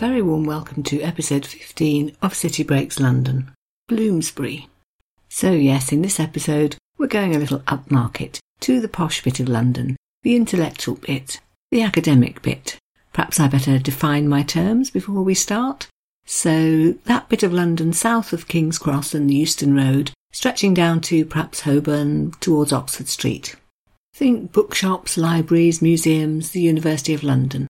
very warm welcome to episode 15 of City Breaks London, Bloomsbury. So, yes, in this episode, we're going a little upmarket to the posh bit of London, the intellectual bit, the academic bit. Perhaps I better define my terms before we start. So, that bit of London south of King's Cross and the Euston Road, stretching down to perhaps Holborn towards Oxford Street. Think bookshops, libraries, museums, the University of London.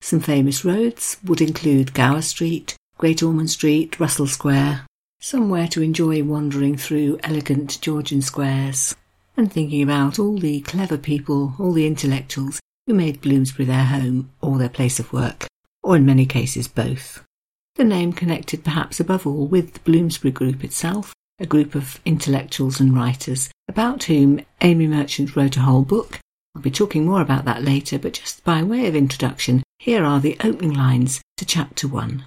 Some famous roads would include Gower Street, Great Ormond Street, Russell Square, somewhere to enjoy wandering through elegant Georgian squares and thinking about all the clever people, all the intellectuals who made Bloomsbury their home or their place of work, or in many cases both. The name connected perhaps above all with the Bloomsbury Group itself, a group of intellectuals and writers about whom Amy Merchant wrote a whole book. I'll be talking more about that later, but just by way of introduction, here are the opening lines to Chapter 1.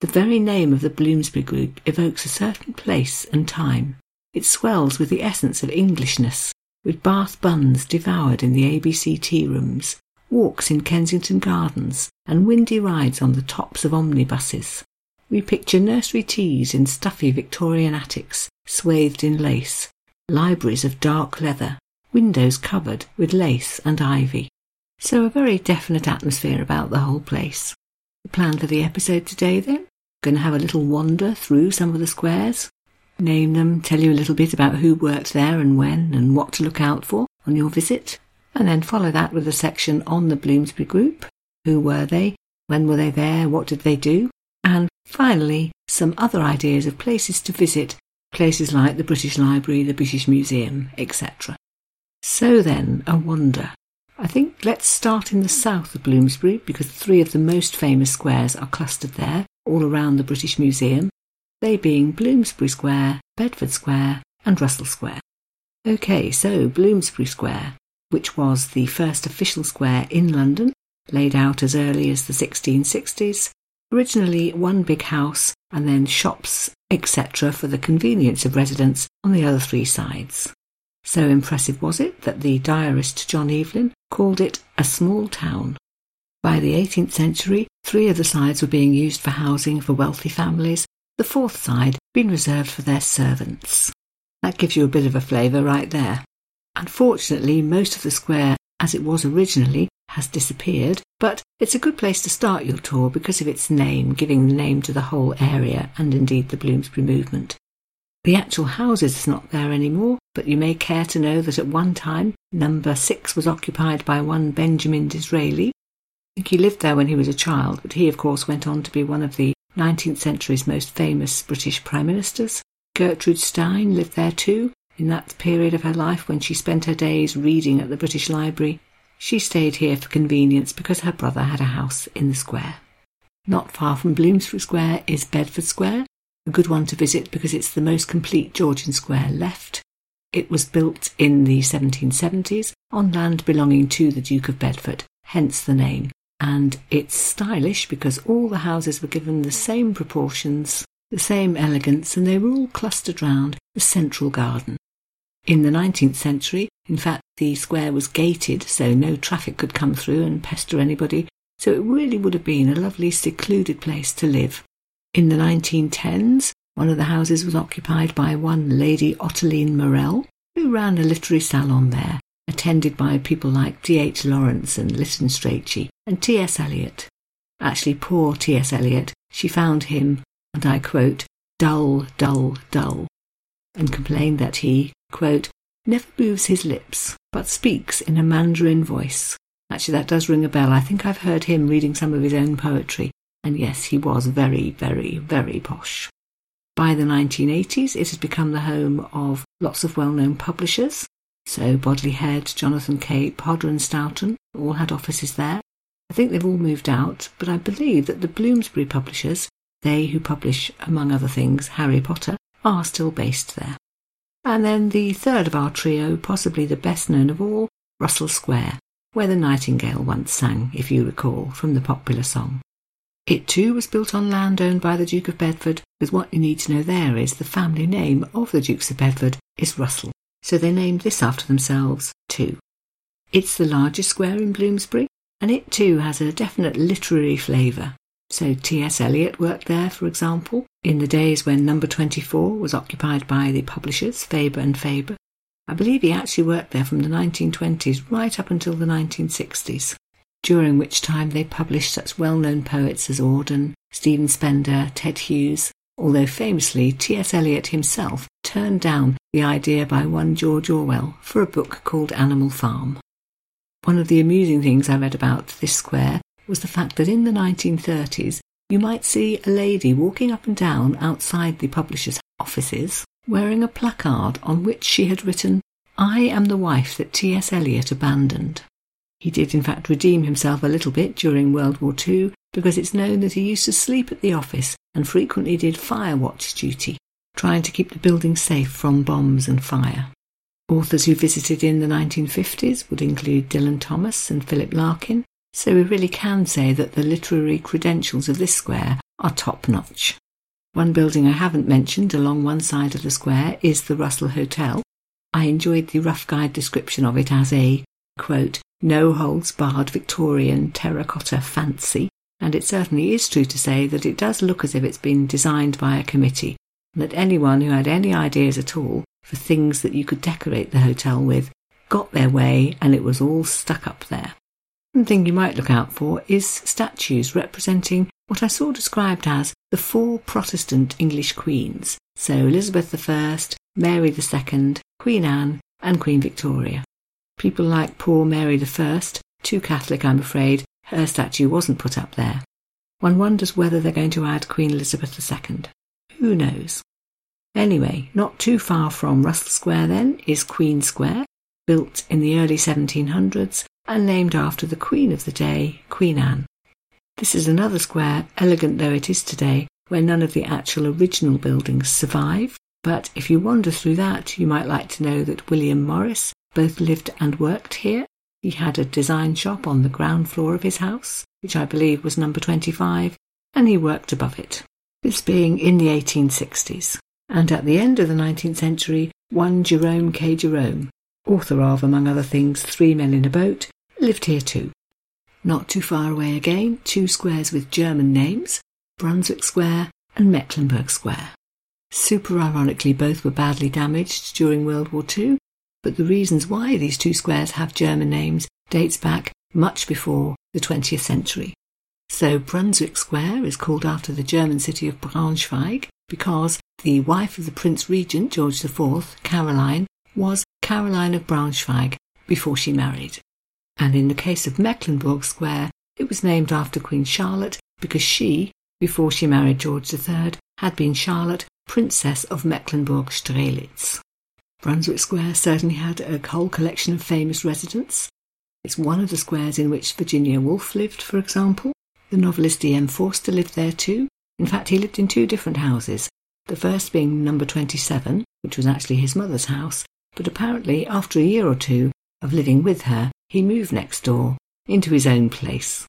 The very name of the Bloomsbury Group evokes a certain place and time. It swells with the essence of Englishness, with Bath buns devoured in the ABC tea rooms, walks in Kensington Gardens, and windy rides on the tops of omnibuses. We picture nursery teas in stuffy Victorian attics, swathed in lace, libraries of dark leather, windows covered with lace and ivy. So a very definite atmosphere about the whole place. The plan for the episode today then? Going to have a little wander through some of the squares, name them, tell you a little bit about who worked there and when and what to look out for on your visit, and then follow that with a section on the Bloomsbury Group. Who were they? When were they there? What did they do? And finally, some other ideas of places to visit, places like the British Library, the British Museum, etc. So then, a wander. I think let's start in the south of Bloomsbury because three of the most famous squares are clustered there, all around the British Museum, they being Bloomsbury Square, Bedford Square, and Russell Square. Okay, so Bloomsbury Square, which was the first official square in London, laid out as early as the 1660s, originally one big house and then shops, etc., for the convenience of residents on the other three sides. So impressive was it that the diarist John Evelyn called it a small town. By the 18th century, three of the sides were being used for housing for wealthy families, the fourth side being reserved for their servants. That gives you a bit of a flavour right there. Unfortunately, most of the square, as it was originally, has disappeared, but it's a good place to start your tour because of its name, giving the name to the whole area and indeed the Bloomsbury movement. The actual houses is not there anymore, but you may care to know that at one time number six was occupied by one Benjamin Disraeli. I think he lived there when he was a child, but he of course went on to be one of the 19th century's most famous British prime ministers. Gertrude Stein lived there too, in that period of her life when she spent her days reading at the British Library. She stayed here for convenience because her brother had a house in the square. Not far from Bloomsbury Square is Bedford Square, a good one to visit because it's the most complete Georgian square left. It was built in the 1770s on land belonging to the Duke of Bedford, hence the name. And it's stylish because all the houses were given the same proportions, the same elegance, and they were all clustered round the central garden. In the 19th century, in fact, the square was gated so no traffic could come through and pester anybody, so it really would have been a lovely secluded place to live. In the 1910s, one of the houses was occupied by one Lady Ottoline Morrell, who ran a literary salon there, attended by people like D.H. Lawrence and Lytton Strachey and T.S. Eliot. Actually, poor T.S. Eliot, she found him, and I quote, dull, dull, dull, and complained that he, quote, never moves his lips, but speaks in a Mandarin voice. Actually, that does ring a bell. I think I've heard him reading some of his own poetry. And yes, he was very, very, very posh. By the 1980s, it has become the home of lots of well known publishers. So Bodley Head, Jonathan Cape, Hodder and Stoughton all had offices there. I think they've all moved out, but I believe that the Bloomsbury publishers, they who publish, among other things, Harry Potter, are still based there. And then the third of our trio, possibly the best known of all, Russell Square, where the Nightingale once sang, if you recall, from the popular song. It too was built on land owned by the Duke of Bedford, but what you need to know there is the family name of the Dukes of Bedford is Russell, so they named this after themselves too. It's the largest square in Bloomsbury, and it too has a definite literary flavour. So T.S. Eliot worked there, for example, in the days when number 24 was occupied by the publishers Faber and Faber. I believe he actually worked there from the 1920s right up until the 1960s, during which time they published such well-known poets as Auden, Stephen Spender, Ted Hughes, although famously T.S. Eliot himself turned down the idea by one George Orwell for a book called Animal Farm. One of the amusing things I read about this square was the fact that in the 1930s you might see a lady walking up and down outside the publisher's offices wearing a placard on which she had written, I am the wife that T.S. Eliot abandoned. He did in fact redeem himself a little bit during World War II because it's known that he used to sleep at the office and frequently did fire watch duty, trying to keep the building safe from bombs and fire. Authors who visited in the 1950s would include Dylan Thomas and Philip Larkin, so we really can say that the literary credentials of this square are top notch. One building I haven't mentioned along one side of the square is the Russell Hotel. I enjoyed the rough guide description of it as a, quote, no holds barred Victorian terracotta fancy, and it certainly is true to say that it does look as if it's been designed by a committee, and that anyone who had any ideas at all for things that you could decorate the hotel with got their way and it was all stuck up there. One thing you might look out for is statues representing what I saw described as the four Protestant English queens, so Elizabeth I, Mary II, Queen Anne, and Queen Victoria. People like poor Mary I, too Catholic I'm afraid, her statue wasn't put up there. One wonders whether they're going to add Queen Elizabeth II. Who knows? Anyway, not too far from Russell Square then is Queen Square, built in the early 1700s and named after the Queen of the day, Queen Anne. This is another square, elegant though it is today, where none of the actual original buildings survive. But if you wander through that, you might like to know that William Morris both lived and worked here he had a design shop on the ground floor of his house, which I believe was number 25, and he worked above it, this being in the 1860s. And at the end of the 19th century, one Jerome K. Jerome, author of, among other things, Three Men in a Boat, lived here too. Not too far away again, two squares with German names, Brunswick Square and Mecklenburg Square. Super ironically, both were badly damaged during World War II, but the reasons why these two squares have German names dates back much before the 20th century. So Brunswick Square is called after the German city of Braunschweig because the wife of the Prince Regent George IV, Caroline, was Caroline of Braunschweig before she married. And in the case of Mecklenburg Square, it was named after Queen Charlotte because she, before she married George III, had been Charlotte, Princess of Mecklenburg Strelitz. Brunswick Square certainly had a whole collection of famous residents. It's one of the squares in which Virginia Woolf lived, for example. The novelist E.M. Forster lived there too. In fact, he lived in two different houses, the first being number 27, which was actually his mother's house, but apparently after a year or two of living with her, he moved next door into his own place.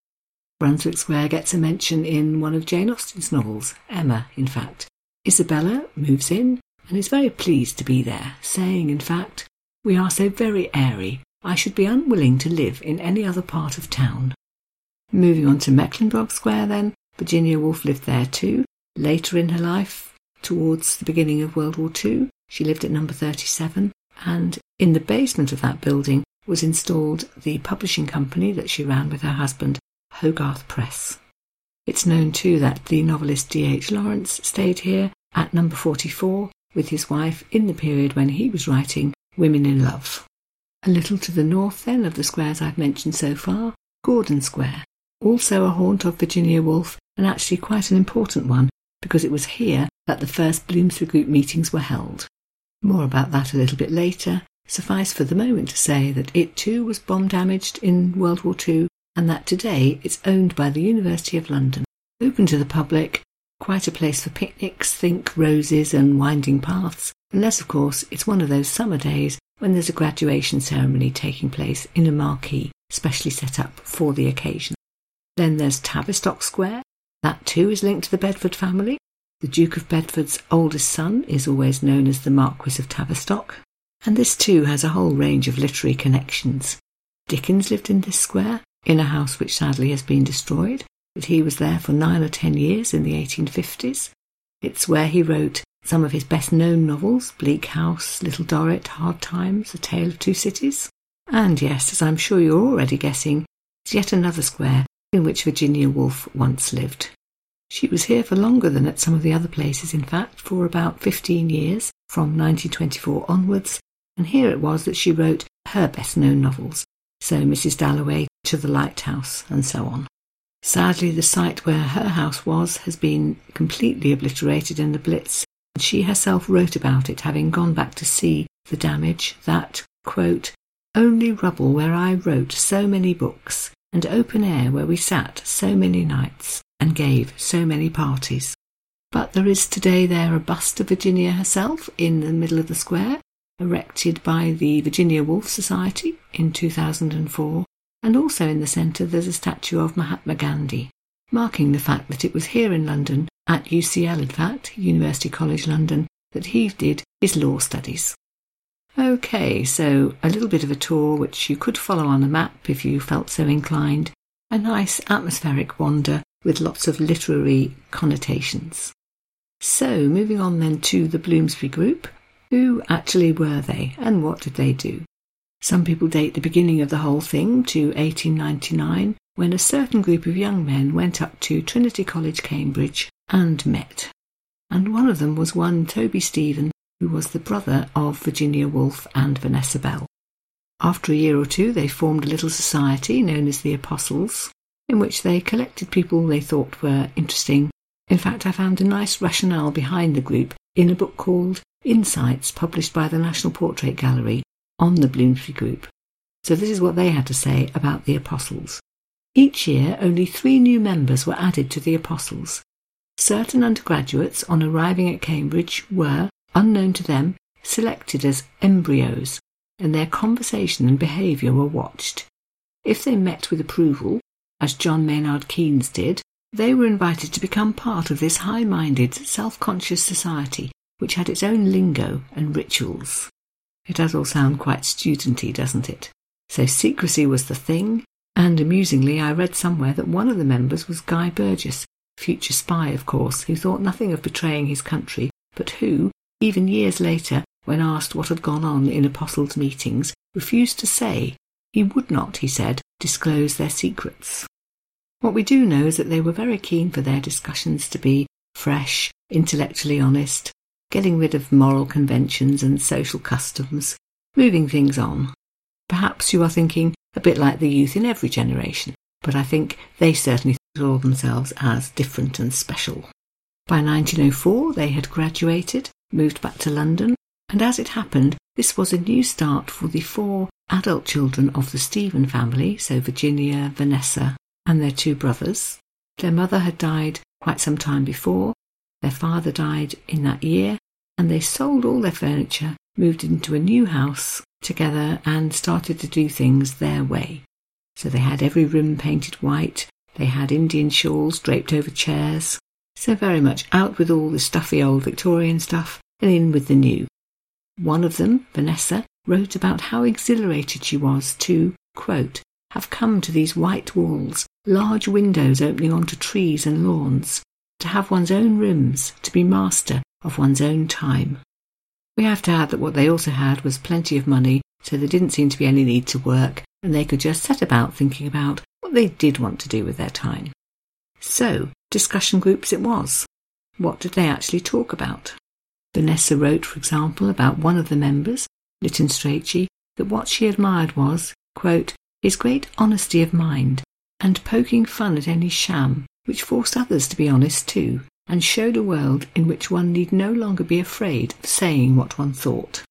Brunswick Square gets a mention in one of Jane Austen's novels, Emma, in fact. Isabella moves in and is very pleased to be there, saying, in fact, We are so very airy, I should be unwilling to live in any other part of town. Moving on to Mecklenburg Square, then, Virginia Woolf lived there too. Later in her life, towards the beginning of World War II, she lived at number 37, and in the basement of that building was installed the publishing company that she ran with her husband, Hogarth Press. It's known too that the novelist D.H. Lawrence stayed here at number 44 with his wife in the period when he was writing Women in Love. A little to the north, then, of the squares I've mentioned so far, Gordon Square, also a haunt of Virginia Woolf, and actually quite an important one, because it was here that the first Bloomsbury Group meetings were held. More about that a little bit later. Suffice for the moment to say that it too was bomb damaged in World War II, and that today it's owned by the University of London, open to the public, Quite a place for picnics, think roses and winding paths, unless, of course, it's one of those summer days when there's a graduation ceremony taking place in a marquee specially set up for the occasion. Then there's Tavistock Square. That too is linked to the Bedford family. The Duke of Bedford's oldest son is always known as the Marquis of Tavistock. And this too has a whole range of literary connections. Dickens lived in this square, in a house which sadly has been destroyed. That he was there for nine or ten years in the 1850s. It's where he wrote some of his best known novels Bleak House, Little Dorrit, Hard Times, A Tale of Two Cities. And yes, as I'm sure you're already guessing, it's yet another square in which Virginia Woolf once lived. She was here for longer than at some of the other places, in fact, for about 15 years, from 1924 onwards, and here it was that she wrote her best known novels, so Mrs. Dalloway to the Lighthouse, and so on. Sadly, the site where her house was has been completely obliterated in the Blitz, and she herself wrote about it, having gone back to see the damage that, quote, only rubble where I wrote so many books, and open air where we sat so many nights, and gave so many parties. But there is today there a bust of Virginia herself in the middle of the square, erected by the Virginia Woolf Society in 2004, and also in the centre there's a statue of Mahatma Gandhi, marking the fact that it was here in London, at UCL in fact, University College London, that he did his law studies. Okay, so a little bit of a tour which you could follow on a map if you felt so inclined. A nice atmospheric wander with lots of literary connotations. So, moving on then to the Bloomsbury Group. Who actually were they and what did they do? Some people date the beginning of the whole thing to 1899 when a certain group of young men went up to Trinity College, Cambridge and met. And one of them was one Toby Stephen, who was the brother of Virginia Woolf and Vanessa Bell. After a year or two, they formed a little society known as the Apostles, in which they collected people they thought were interesting. In fact, I found a nice rationale behind the group in a book called Insights, published by the National Portrait Gallery on the Bloomsbury Group. So, this is what they had to say about the Apostles. Each year, only three new members were added to the Apostles. Certain undergraduates, on arriving at Cambridge, were, unknown to them, selected as embryos, and their conversation and behaviour were watched. If they met with approval, as John Maynard Keynes did, they were invited to become part of this high minded, self conscious society which had its own lingo and rituals. It does all sound quite studenty, doesn't it? So secrecy was the thing, and amusingly, I read somewhere that one of the members was Guy Burgess, future spy, of course, who thought nothing of betraying his country, but who, even years later, when asked what had gone on in apostles' meetings, refused to say. He would not, he said, disclose their secrets. What we do know is that they were very keen for their discussions to be fresh, intellectually honest, getting rid of moral conventions and social customs, moving things on. Perhaps you are thinking a bit like the youth in every generation, but I think they certainly saw themselves as different and special. By 1904, they had graduated, moved back to London, and as it happened, this was a new start for the four adult children of the Stephen family, so Virginia, Vanessa, and their two brothers. Their mother had died quite some time before, their father died in that year, and they sold all their furniture, moved into a new house together, and started to do things their way. So they had every room painted white, they had Indian shawls draped over chairs, so very much out with all the stuffy old Victorian stuff and in with the new. One of them, Vanessa, wrote about how exhilarated she was to, quote, have come to these white walls large windows opening onto trees and lawns, to have one's own rooms, to be master of one's own time. We have to add that what they also had was plenty of money, so there didn't seem to be any need to work, and they could just set about thinking about what they did want to do with their time. So, discussion groups it was. What did they actually talk about? Vanessa wrote, for example, about one of the members, Lytton Strachey, that what she admired was, quote, his great honesty of mind, and poking fun at any sham, which forced others to be honest too, and showed a world in which one need no longer be afraid of saying what one thought.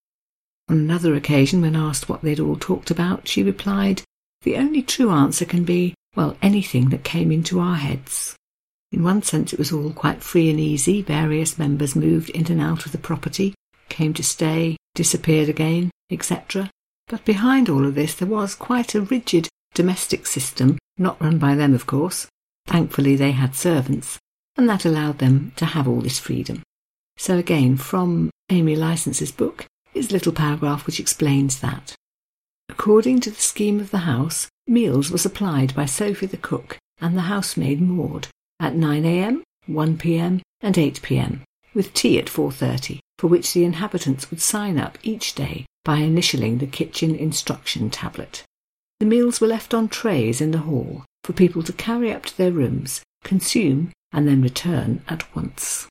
On another occasion, when asked what they'd all talked about, she replied, The only true answer can be, well, anything that came into our heads. In one sense, it was all quite free and easy. Various members moved in and out of the property, came to stay, disappeared again, etc. But behind all of this, there was quite a rigid domestic system not run by them, of course. Thankfully, they had servants, and that allowed them to have all this freedom. So, again, from Amy Licence's book is a little paragraph which explains that. According to the scheme of the house, meals were supplied by Sophie the cook, and the housemaid Maud at 9am, 1pm and 8pm, with tea at 4.30, for which the inhabitants would sign up each day by initialing the kitchen instruction tablet. The meals were left on trays in the hall for people to carry up to their rooms, consume, and then return at once.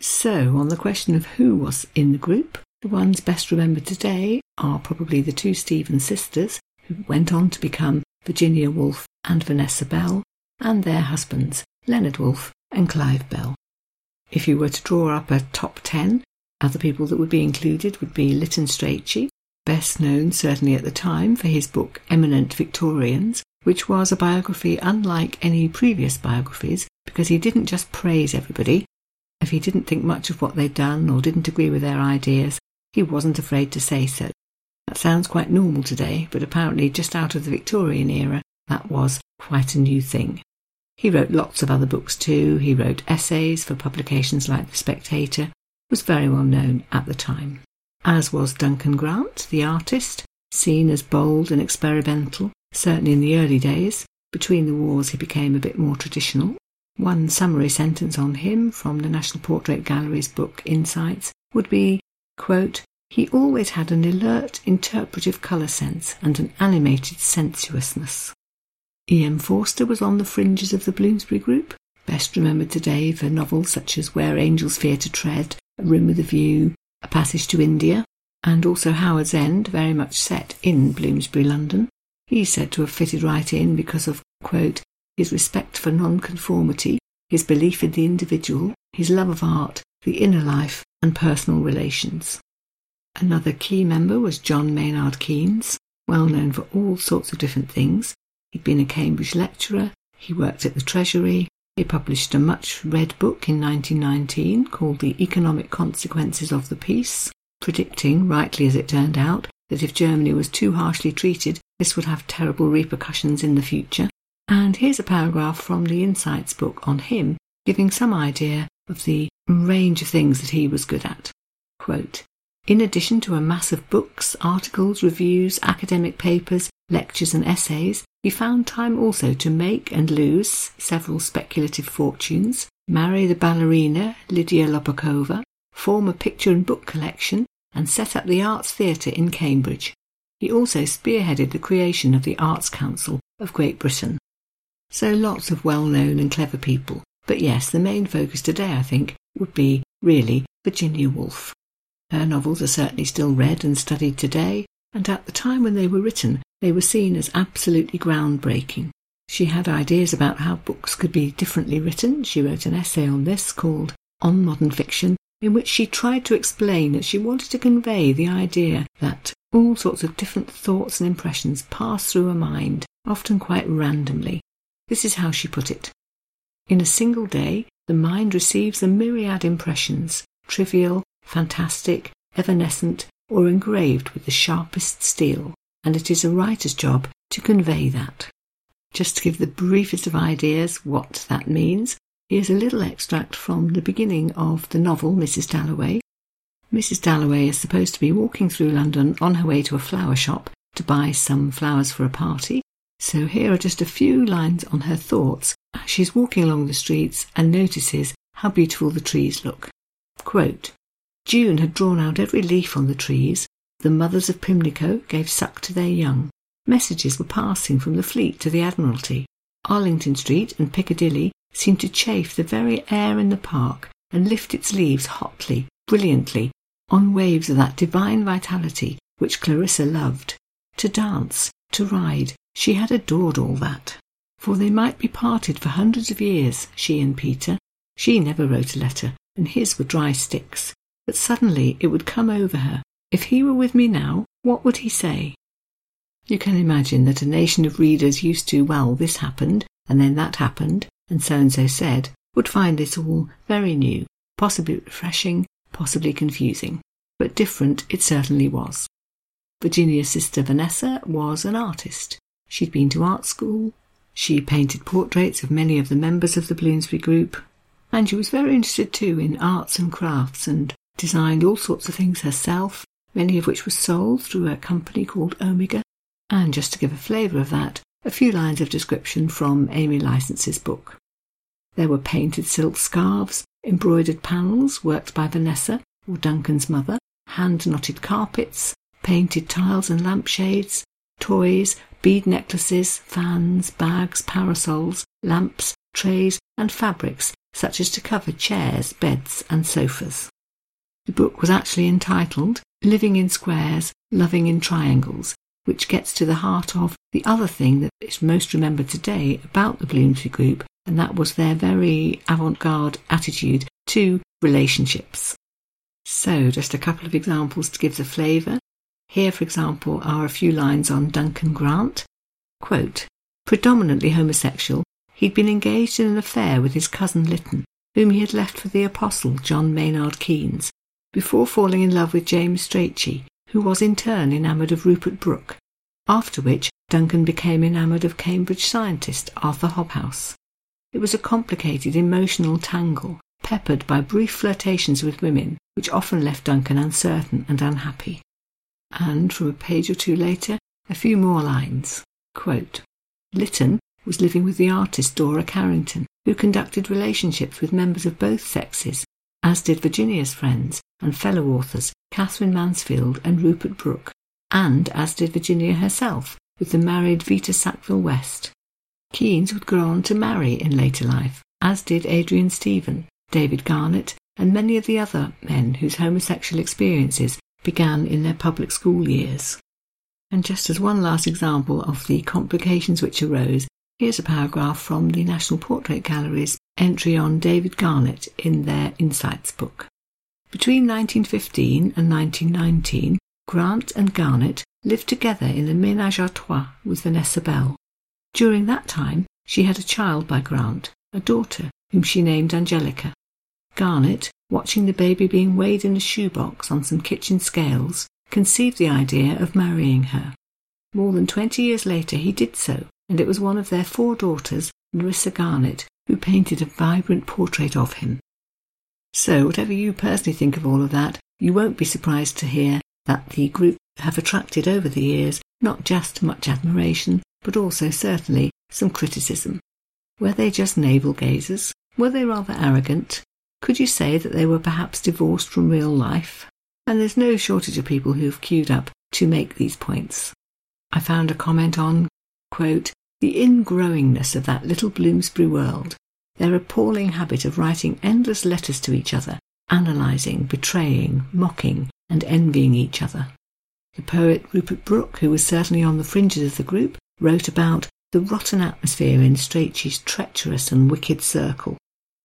So, on the question of who was in the group, the ones best remembered today are probably the two Stephen sisters, who went on to become Virginia Woolf and Vanessa Bell, and their husbands, Leonard Woolf and Clive Bell. If you were to draw up a top ten, other people that would be included would be Lytton Strachey, best known certainly at the time for his book Eminent Victorians, which was a biography unlike any previous biographies because he didn't just praise everybody. If he didn't think much of what they'd done or didn't agree with their ideas, he wasn't afraid to say so. That sounds quite normal today, but apparently just out of the Victorian era, that was quite a new thing. He wrote lots of other books too. He wrote essays for publications like The Spectator, was very well known at the time. As was Duncan Grant, the artist, seen as bold and experimental, certainly in the early days. Between the wars, he became a bit more traditional. One summary sentence on him from the National Portrait Gallery's book Insights would be, quote, he always had an alert, interpretive colour sense and an animated sensuousness. E.M. Forster was on the fringes of the Bloomsbury group, best remembered today for novels such as Where Angels Fear to Tread, A Room with a View, A Passage to India, and also Howard's End, very much set in Bloomsbury, London. He's said to have fitted right in because of, quote, his respect for nonconformity, his belief in the individual, his love of art, the inner life, and personal relations. Another key member was John Maynard Keynes, well known for all sorts of different things. He'd been a Cambridge lecturer, he worked at the Treasury, he published a much read book in 1919 called The Economic Consequences of the Peace, predicting, rightly as it turned out, that if Germany was too harshly treated, this would have terrible repercussions in the future. And here's a paragraph from the Insights book on him, giving some idea of the range of things that he was good at. Quote, in addition to a mass of books, articles, reviews, academic papers, lectures, and essays, he found time also to make and lose several speculative fortunes, marry the ballerina Lydia Lopokova, form a picture and book collection, and set up the Arts Theatre in Cambridge. He also spearheaded the creation of the Arts Council of Great Britain. So lots of well known and clever people. But yes, the main focus today, I think, would be really Virginia Woolf. Her novels are certainly still read and studied today, and at the time when they were written, they were seen as absolutely groundbreaking. She had ideas about how books could be differently written. She wrote an essay on this called On Modern Fiction, in which she tried to explain that she wanted to convey the idea that all sorts of different thoughts and impressions pass through a mind, often quite randomly. This is how she put it. In a single day, the mind receives a myriad impressions, trivial, fantastic, evanescent, or engraved with the sharpest steel, and it is a writer's job to convey that. Just to give the briefest of ideas what that means, Here's a little extract from the beginning of the novel Mrs. Dalloway. Mrs. Dalloway is supposed to be walking through London on her way to a flower shop to buy some flowers for a party. So here are just a few lines on her thoughts as she's walking along the streets and notices how beautiful the trees look. Quote, June had drawn out every leaf on the trees. The mothers of Pimlico gave suck to their young. Messages were passing from the Fleet to the Admiralty. Arlington Street and Piccadilly seemed to chafe the very air in the park and lift its leaves hotly, brilliantly, on waves of that divine vitality which Clarissa loved. To dance, to ride, she had adored all that. For they might be parted for hundreds of years, she and Peter. She never wrote a letter, and his were dry sticks. But suddenly it would come over her. If he were with me now, what would he say? You can imagine that a nation of readers used to, well, this happened, and then that happened, and so and so said, would find this all very new, possibly refreshing, possibly confusing. But different it certainly was. Virginia's sister Vanessa was an artist. She'd been to art school. She painted portraits of many of the members of the Bloomsbury group. And she was very interested too in arts and crafts and designed all sorts of things herself, many of which were sold through a company called Omega. And just to give a flavour of that, a few lines of description from Amy Licence's book. There were painted silk scarves, embroidered panels worked by Vanessa, or Duncan's mother, hand knotted carpets, painted tiles and lampshades, toys, bead necklaces, fans, bags, parasols, lamps, trays, and fabrics such as to cover chairs, beds, and sofas. The book was actually entitled Living in Squares, Loving in Triangles, which gets to the heart of the other thing that is most remembered today about the Bloomsbury Group, and that was their very avant garde attitude to relationships. So, just a couple of examples to give the flavour. Here, for example, are a few lines on Duncan Grant. Quote, Predominantly homosexual, he'd been engaged in an affair with his cousin Lytton, whom he had left for the apostle John Maynard Keynes, before falling in love with James Strachey, who was in turn enamoured of Rupert Brooke, after which Duncan became enamoured of Cambridge scientist Arthur Hobhouse. It was a complicated emotional tangle, peppered by brief flirtations with women, which often left Duncan uncertain and unhappy. And from a page or two later, a few more lines. Quote, Lytton was living with the artist Dora Carrington, who conducted relationships with members of both sexes, as did Virginia's friends and fellow authors Katherine Mansfield and Rupert Brooke, and as did Virginia herself with the married Vita Sackville West. Keynes would go on to marry in later life, as did Adrian Stephen, David Garnett, and many of the other men whose homosexual experiences began in their public school years. And just as one last example of the complications which arose, here's a paragraph from the National Portrait Gallery's entry on David Garnett in their Insights book. Between 1915 and 1919, Grant and Garnett lived together in a ménage à trois with Vanessa Bell. During that time, she had a child by Grant, a daughter, whom she named Angelica. Garnett, watching the baby being weighed in a shoebox on some kitchen scales, conceived the idea of marrying her. More than twenty years later, he did so, and it was one of their four daughters, Nerissa Garnett, who painted a vibrant portrait of him. So, whatever you personally think of all of that, you won't be surprised to hear that the group have attracted over the years not just much admiration, but also certainly some criticism. Were they just navel gazers? Were they rather arrogant? Could you say that they were perhaps divorced from real life? And there's no shortage of people who've queued up to make these points. I found a comment on, quote, the ingrowingness of that little Bloomsbury world, their appalling habit of writing endless letters to each other, analysing, betraying, mocking, and envying each other. The poet Rupert Brooke, who was certainly on the fringes of the group, wrote about the rotten atmosphere in Strachey's treacherous and wicked circle.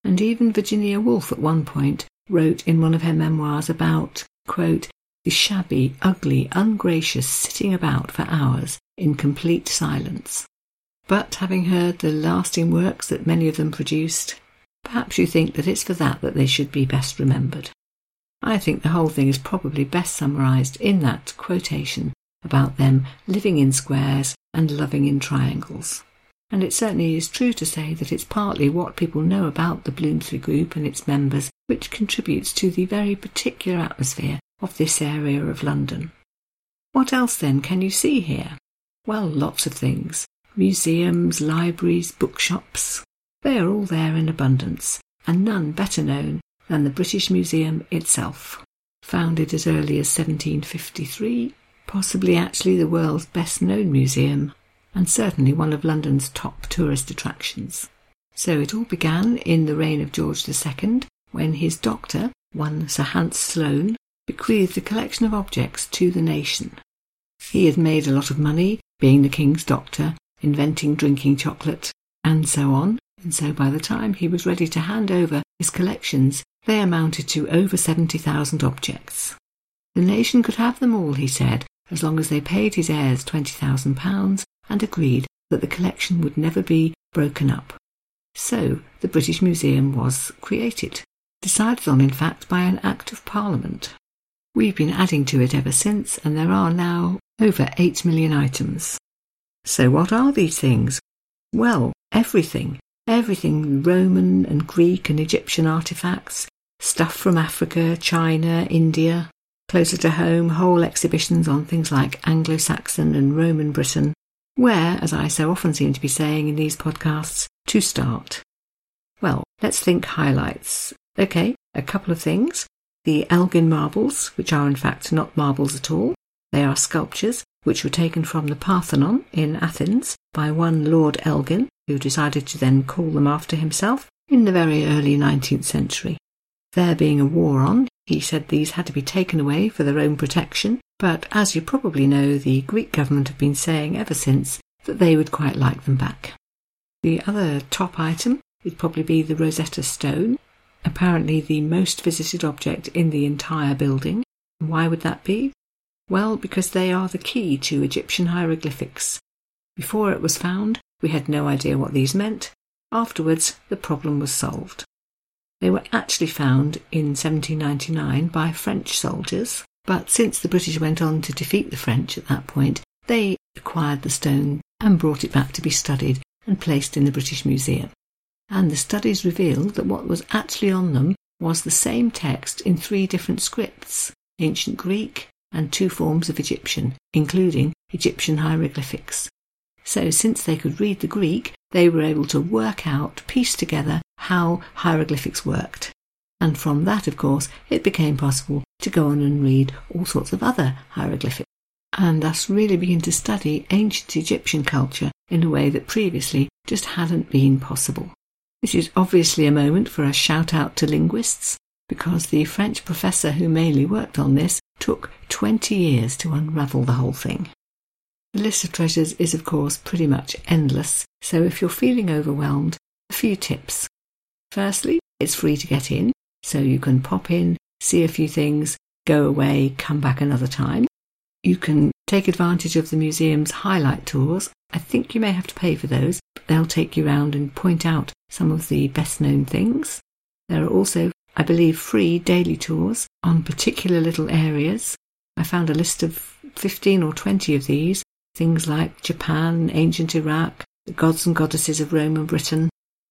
And even Virginia Woolf at one point wrote in one of her memoirs about, quote, the shabby, ugly, ungracious sitting about for hours in complete silence. But having heard the lasting works that many of them produced, perhaps you think that it's for that that they should be best remembered. I think the whole thing is probably best summarised in that quotation about them living in squares and loving in triangles. And it certainly is true to say that it's partly what people know about the Bloomsbury Group and its members which contributes to the very particular atmosphere of this area of London. What else then can you see here? Well, lots of things. Museums, libraries, bookshops. They are all there in abundance, and none better known than the British Museum itself. Founded as early as 1753, possibly actually the world's best known museum, and certainly one of London's top tourist attractions. So it all began in the reign of George II, when his doctor, one Sir Hans Sloane, bequeathed a collection of objects to the nation. He had made a lot of money being the king's doctor, inventing drinking chocolate, and so on, and so by the time he was ready to hand over his collections, they amounted to over 70,000 objects. The nation could have them all, he said, as long as they paid his heirs £20,000 and agreed that the collection would never be broken up. So the British Museum was created, decided on in fact by an Act of Parliament. We've been adding to it ever since, and there are now over 8 million items. So what are these things? Well, everything. Everything Roman and Greek and Egyptian artifacts, stuff from Africa, China, India, Closer to home, whole exhibitions on things like Anglo Saxon and Roman Britain, Where, as I so often seem to be saying in these podcasts, to start? Well, let's think highlights. Okay, a couple of things. The Elgin marbles, which are in fact not marbles at all. They are sculptures which were taken from the Parthenon in Athens by one Lord Elgin, who decided to then call them after himself in the very early 19th century. There being a war on, he said these had to be taken away for their own protection, but as you probably know, the Greek government have been saying ever since that they would quite like them back. The other top item would probably be the Rosetta Stone, apparently the most visited object in the entire building. Why would that be? Well, because they are the key to Egyptian hieroglyphics. Before it was found, we had no idea what these meant. Afterwards, the problem was solved. They were actually found in 1799 by French soldiers, but since the British went on to defeat the French at that point, they acquired the stone and brought it back to be studied and placed in the British Museum. And the studies revealed that what was actually on them was the same text in three different scripts ancient Greek, and two forms of Egyptian, including Egyptian hieroglyphics. So, since they could read the Greek, they were able to work out, piece together how hieroglyphics worked. And from that, of course, it became possible to go on and read all sorts of other hieroglyphics, and thus really begin to study ancient Egyptian culture in a way that previously just hadn't been possible. This is obviously a moment for a shout out to linguists, because the French professor who mainly worked on this took 20 years to unravel the whole thing. The list of treasures is, of course, pretty much endless, so if you're feeling overwhelmed, a few tips. Firstly, it's free to get in, so you can pop in, see a few things, go away, come back another time. You can take advantage of the museum's highlight tours. I think you may have to pay for those, but they'll take you around and point out some of the best known things. There are also I believe, free daily tours on particular little areas. I found a list of 15 or 20 of these, things like Japan, ancient Iraq, the gods and goddesses of Rome and Britain.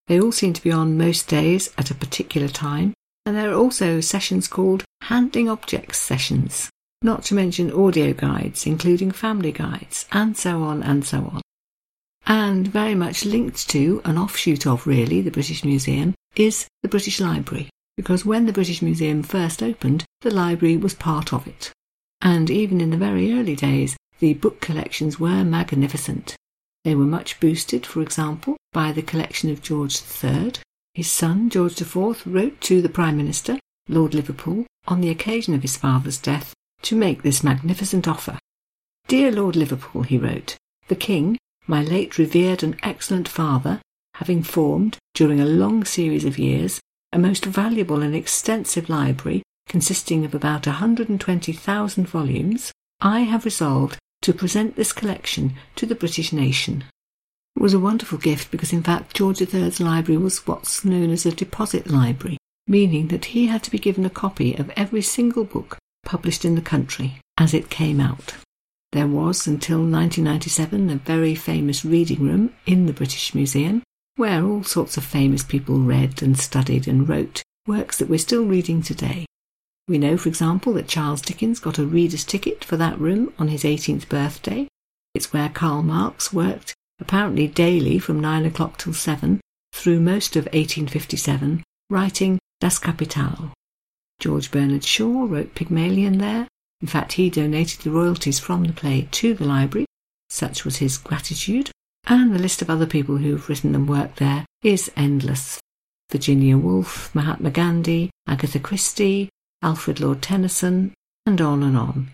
They all seem to be on most days at a particular time, and there are also sessions called handling objects sessions, not to mention audio guides, including family guides, and so on and so on. And very much linked to, an offshoot of really, the British Museum, is the British Library because when the British Museum first opened, the library was part of it. And even in the very early days, the book collections were magnificent. They were much boosted, for example, by the collection of George III. His son, George IV, wrote to the Prime Minister, Lord Liverpool, on the occasion of his father's death, to make this magnificent offer. Dear Lord Liverpool, he wrote, the King, my late revered and excellent father, having formed, during a long series of years, a most valuable and extensive library consisting of about a 120,000 volumes, I have resolved to present this collection to the British nation. It was a wonderful gift because, in fact, George III's library was what's known as a deposit library, meaning that he had to be given a copy of every single book published in the country as it came out. There was, until 1997, a very famous reading room in the British Museum, where all sorts of famous people read and studied and wrote works that we're still reading today. We know, for example, that Charles Dickens got a reader's ticket for that room on his 18th birthday. It's where Karl Marx worked, apparently daily from 9 o'clock till 7, through most of 1857, writing Das Kapital. George Bernard Shaw wrote Pygmalion there. In fact, he donated the royalties from the play to the library. Such was his gratitude. And the list of other people who've written and worked there is endless. Virginia Woolf, Mahatma Gandhi, Agatha Christie, Alfred Lord Tennyson, and on and on.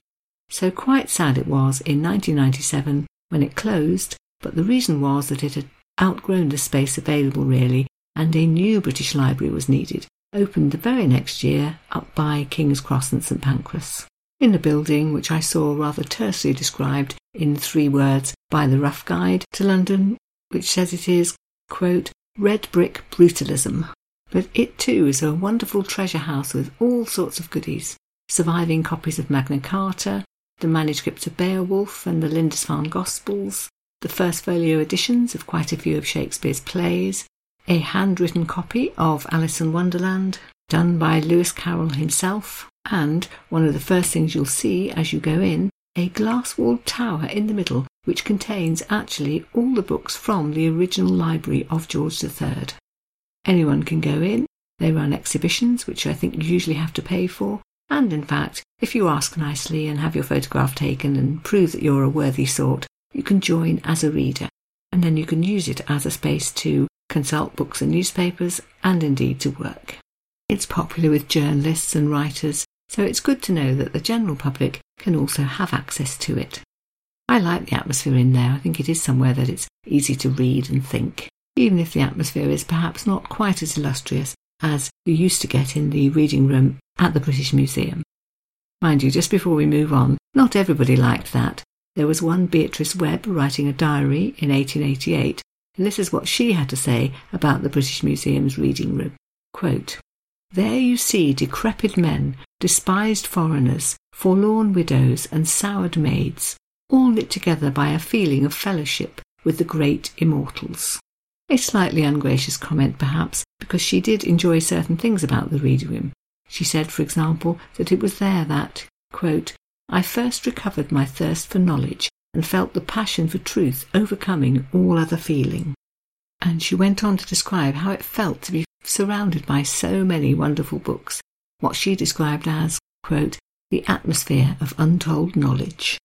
So quite sad it was in 1997 when it closed, but the reason was that it had outgrown the space available really, and a new British Library was needed, opened the very next year up by King's Cross and St Pancras in a building which I saw rather tersely described in three words by the Rough Guide to London, which says it is, quote, red brick brutalism. But it too is a wonderful treasure house with all sorts of goodies surviving copies of Magna Carta, the manuscripts of Beowulf and the Lindisfarne Gospels, the first folio editions of quite a few of Shakespeare's plays, a handwritten copy of Alice in Wonderland, done by Lewis Carroll himself, and one of the first things you'll see as you go in, a glass walled tower in the middle which contains actually all the books from the original library of George III. Anyone can go in. They run exhibitions, which I think you usually have to pay for. And in fact, if you ask nicely and have your photograph taken and prove that you're a worthy sort, you can join as a reader. And then you can use it as a space to consult books and newspapers and indeed to work. It's popular with journalists and writers, so it's good to know that the general public can also have access to it. I like the atmosphere in there. I think it is somewhere that it's easy to read and think, even if the atmosphere is perhaps not quite as illustrious as you used to get in the reading room at the British Museum. Mind you, just before we move on, not everybody liked that. There was one Beatrice Webb writing a diary in 1888, and this is what she had to say about the British Museum's reading room. Quote, there you see decrepit men, despised foreigners, forlorn widows, and soured maids, all knit together by a feeling of fellowship with the great immortals. A slightly ungracious comment, perhaps, because she did enjoy certain things about the reading room. She said, for example, that it was there that, quote, I first recovered my thirst for knowledge and felt the passion for truth overcoming all other feeling. And she went on to describe how it felt to be surrounded by so many wonderful books, what she described as, quote, the atmosphere of untold knowledge.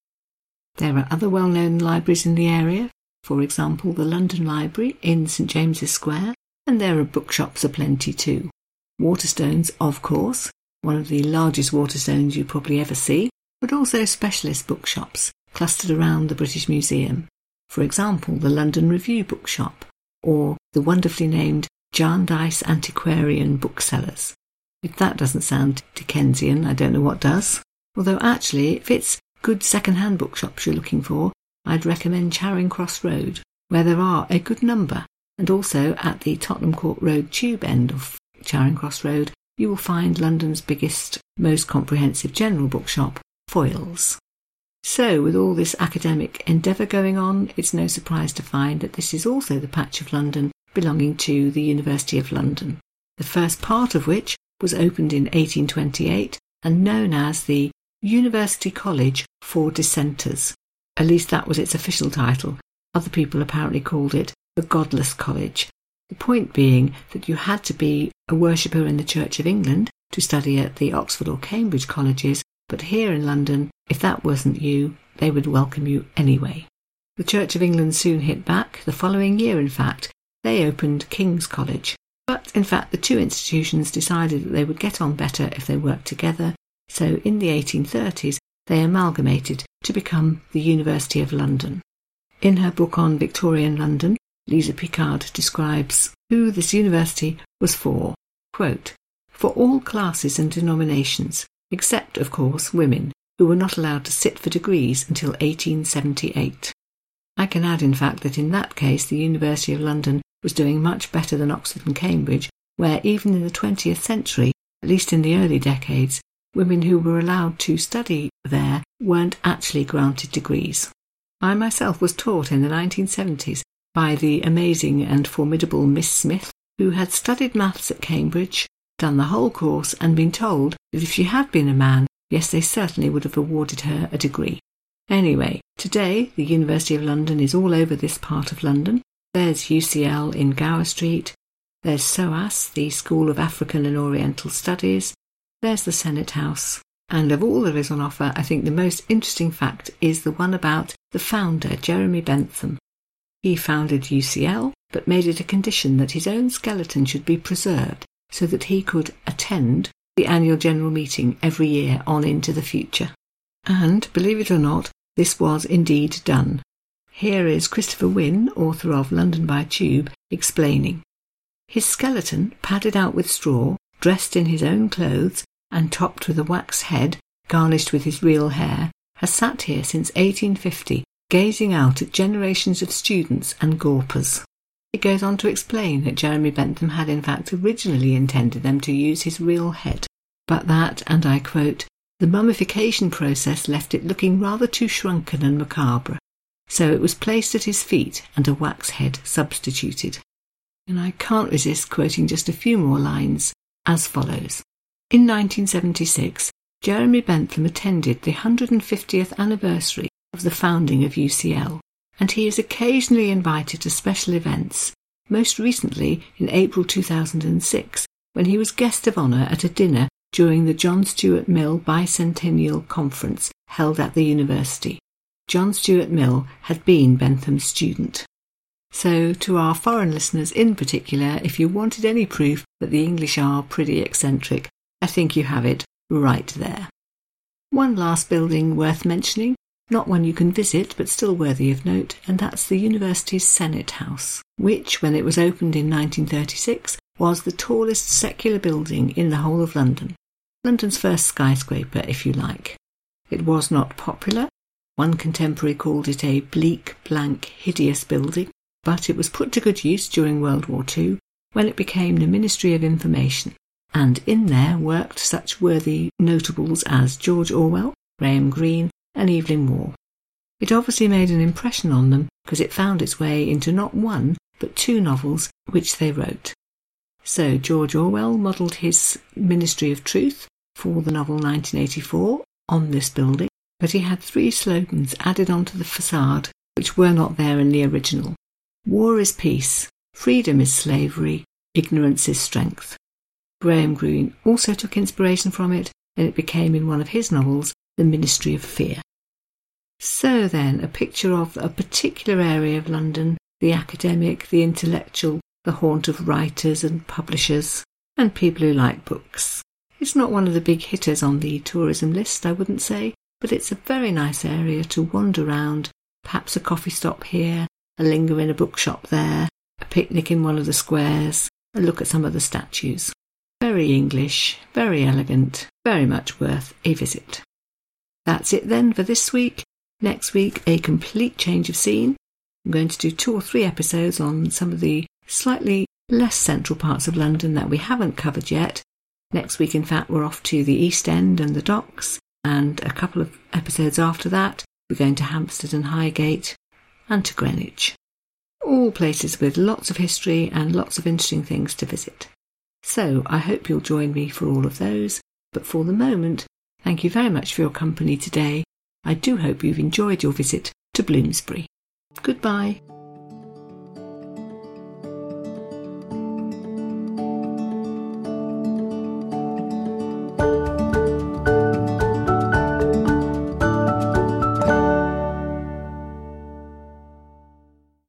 There are other well known libraries in the area, for example, the London Library in St James's Square, and there are bookshops aplenty too. Waterstones, of course, one of the largest Waterstones you probably ever see, but also specialist bookshops clustered around the British Museum. For example, the London Review Bookshop, or the wonderfully named Jarndyce Antiquarian Booksellers. If that doesn't sound Dickensian, I don't know what does. Although actually, if it's good second-hand bookshops you're looking for, I'd recommend Charing Cross Road, where there are a good number, and also at the Tottenham Court Road tube end of Charing Cross Road, you will find London's biggest, most comprehensive general bookshop, Foyles. So, with all this academic endeavour going on, it's no surprise to find that this is also the patch of London belonging to the University of London, the first part of which was opened in 1828 and known as the University College for Dissenters. At least that was its official title. Other people apparently called it the Godless College. The point being that you had to be a worshipper in the Church of England to study at the Oxford or Cambridge colleges, but here in London, if that wasn't you, they would welcome you anyway. The Church of England soon hit back, the following year, in fact. They opened King's College. But in fact, the two institutions decided that they would get on better if they worked together, so in the 1830s they amalgamated to become the University of London. In her book on Victorian London, Lisa Picard describes who this university was for. Quote, for all classes and denominations, except, of course, women, who were not allowed to sit for degrees until 1878. I can add, in fact, that in that case the University of London was doing much better than Oxford and Cambridge, where even in the 20th century, at least in the early decades, women who were allowed to study there weren't actually granted degrees. I myself was taught in the 1970s by the amazing and formidable Miss Smith, who had studied maths at Cambridge, done the whole course, and been told that if she had been a man, yes, they certainly would have awarded her a degree. Anyway, today the University of London is all over this part of London. There's UCL in Gower Street. There's SOAS, the School of African and Oriental Studies. There's the Senate House. And of all there is on offer, I think the most interesting fact is the one about the founder, Jeremy Bentham. He founded UCL, but made it a condition that his own skeleton should be preserved so that he could attend the annual general meeting every year on into the future. And, believe it or not, this was indeed done. Here is Christopher Wynne, author of London by Tube, explaining. His skeleton, padded out with straw, dressed in his own clothes, and topped with a wax head garnished with his real hair, has sat here since 1850, gazing out at generations of students and gawpers. It goes on to explain that Jeremy Bentham had in fact originally intended them to use his real head, but that, and I quote, the mummification process left it looking rather too shrunken and macabre, so it was placed at his feet and a wax head substituted. And I can't resist quoting just a few more lines as follows. In 1976, Jeremy Bentham attended the 150th anniversary of the founding of UCL, and he is occasionally invited to special events, most recently in April 2006 when he was guest of honour at a dinner during the John Stuart Mill Bicentennial Conference held at the university. John Stuart Mill had been Bentham's student. So, to our foreign listeners in particular, if you wanted any proof that the English are pretty eccentric, I think you have it right there. One last building worth mentioning, not one you can visit but still worthy of note, and that's the university's Senate House, which, when it was opened in 1936, was the tallest secular building in the whole of London. London's first skyscraper, if you like. It was not popular. One contemporary called it a bleak, blank, hideous building, but it was put to good use during World War II when it became the Ministry of Information. And in there worked such worthy notables as George Orwell, Graham Greene, and Evelyn Waugh. It obviously made an impression on them because it found its way into not one, but two novels which they wrote. So George Orwell modelled his Ministry of Truth for the novel 1984 on this building, but he had three slogans added onto the facade which were not there in the original. War is peace, freedom is slavery, ignorance is strength. Graham Greene also took inspiration from it, and it became in one of his novels, The Ministry of Fear. So then, a picture of a particular area of London, the academic, the intellectual, the haunt of writers and publishers, and people who like books. It's not one of the big hitters on the tourism list, I wouldn't say, but it's a very nice area to wander round, perhaps a coffee stop here, a linger in a bookshop there, a picnic in one of the squares, a look at some of the statues. Very English, very elegant, very much worth a visit. That's it then for this week. Next week, a complete change of scene. I'm going to do two or three episodes on some of the slightly less central parts of London that we haven't covered yet. Next week, in fact, we're off to the East End and the docks, and a couple of episodes after that, we're going to Hampstead and Highgate and to Greenwich. All places with lots of history and lots of interesting things to visit. So I hope you'll join me for all of those, but for the moment, thank you very much for your company today. I do hope you've enjoyed your visit to Bloomsbury. Goodbye.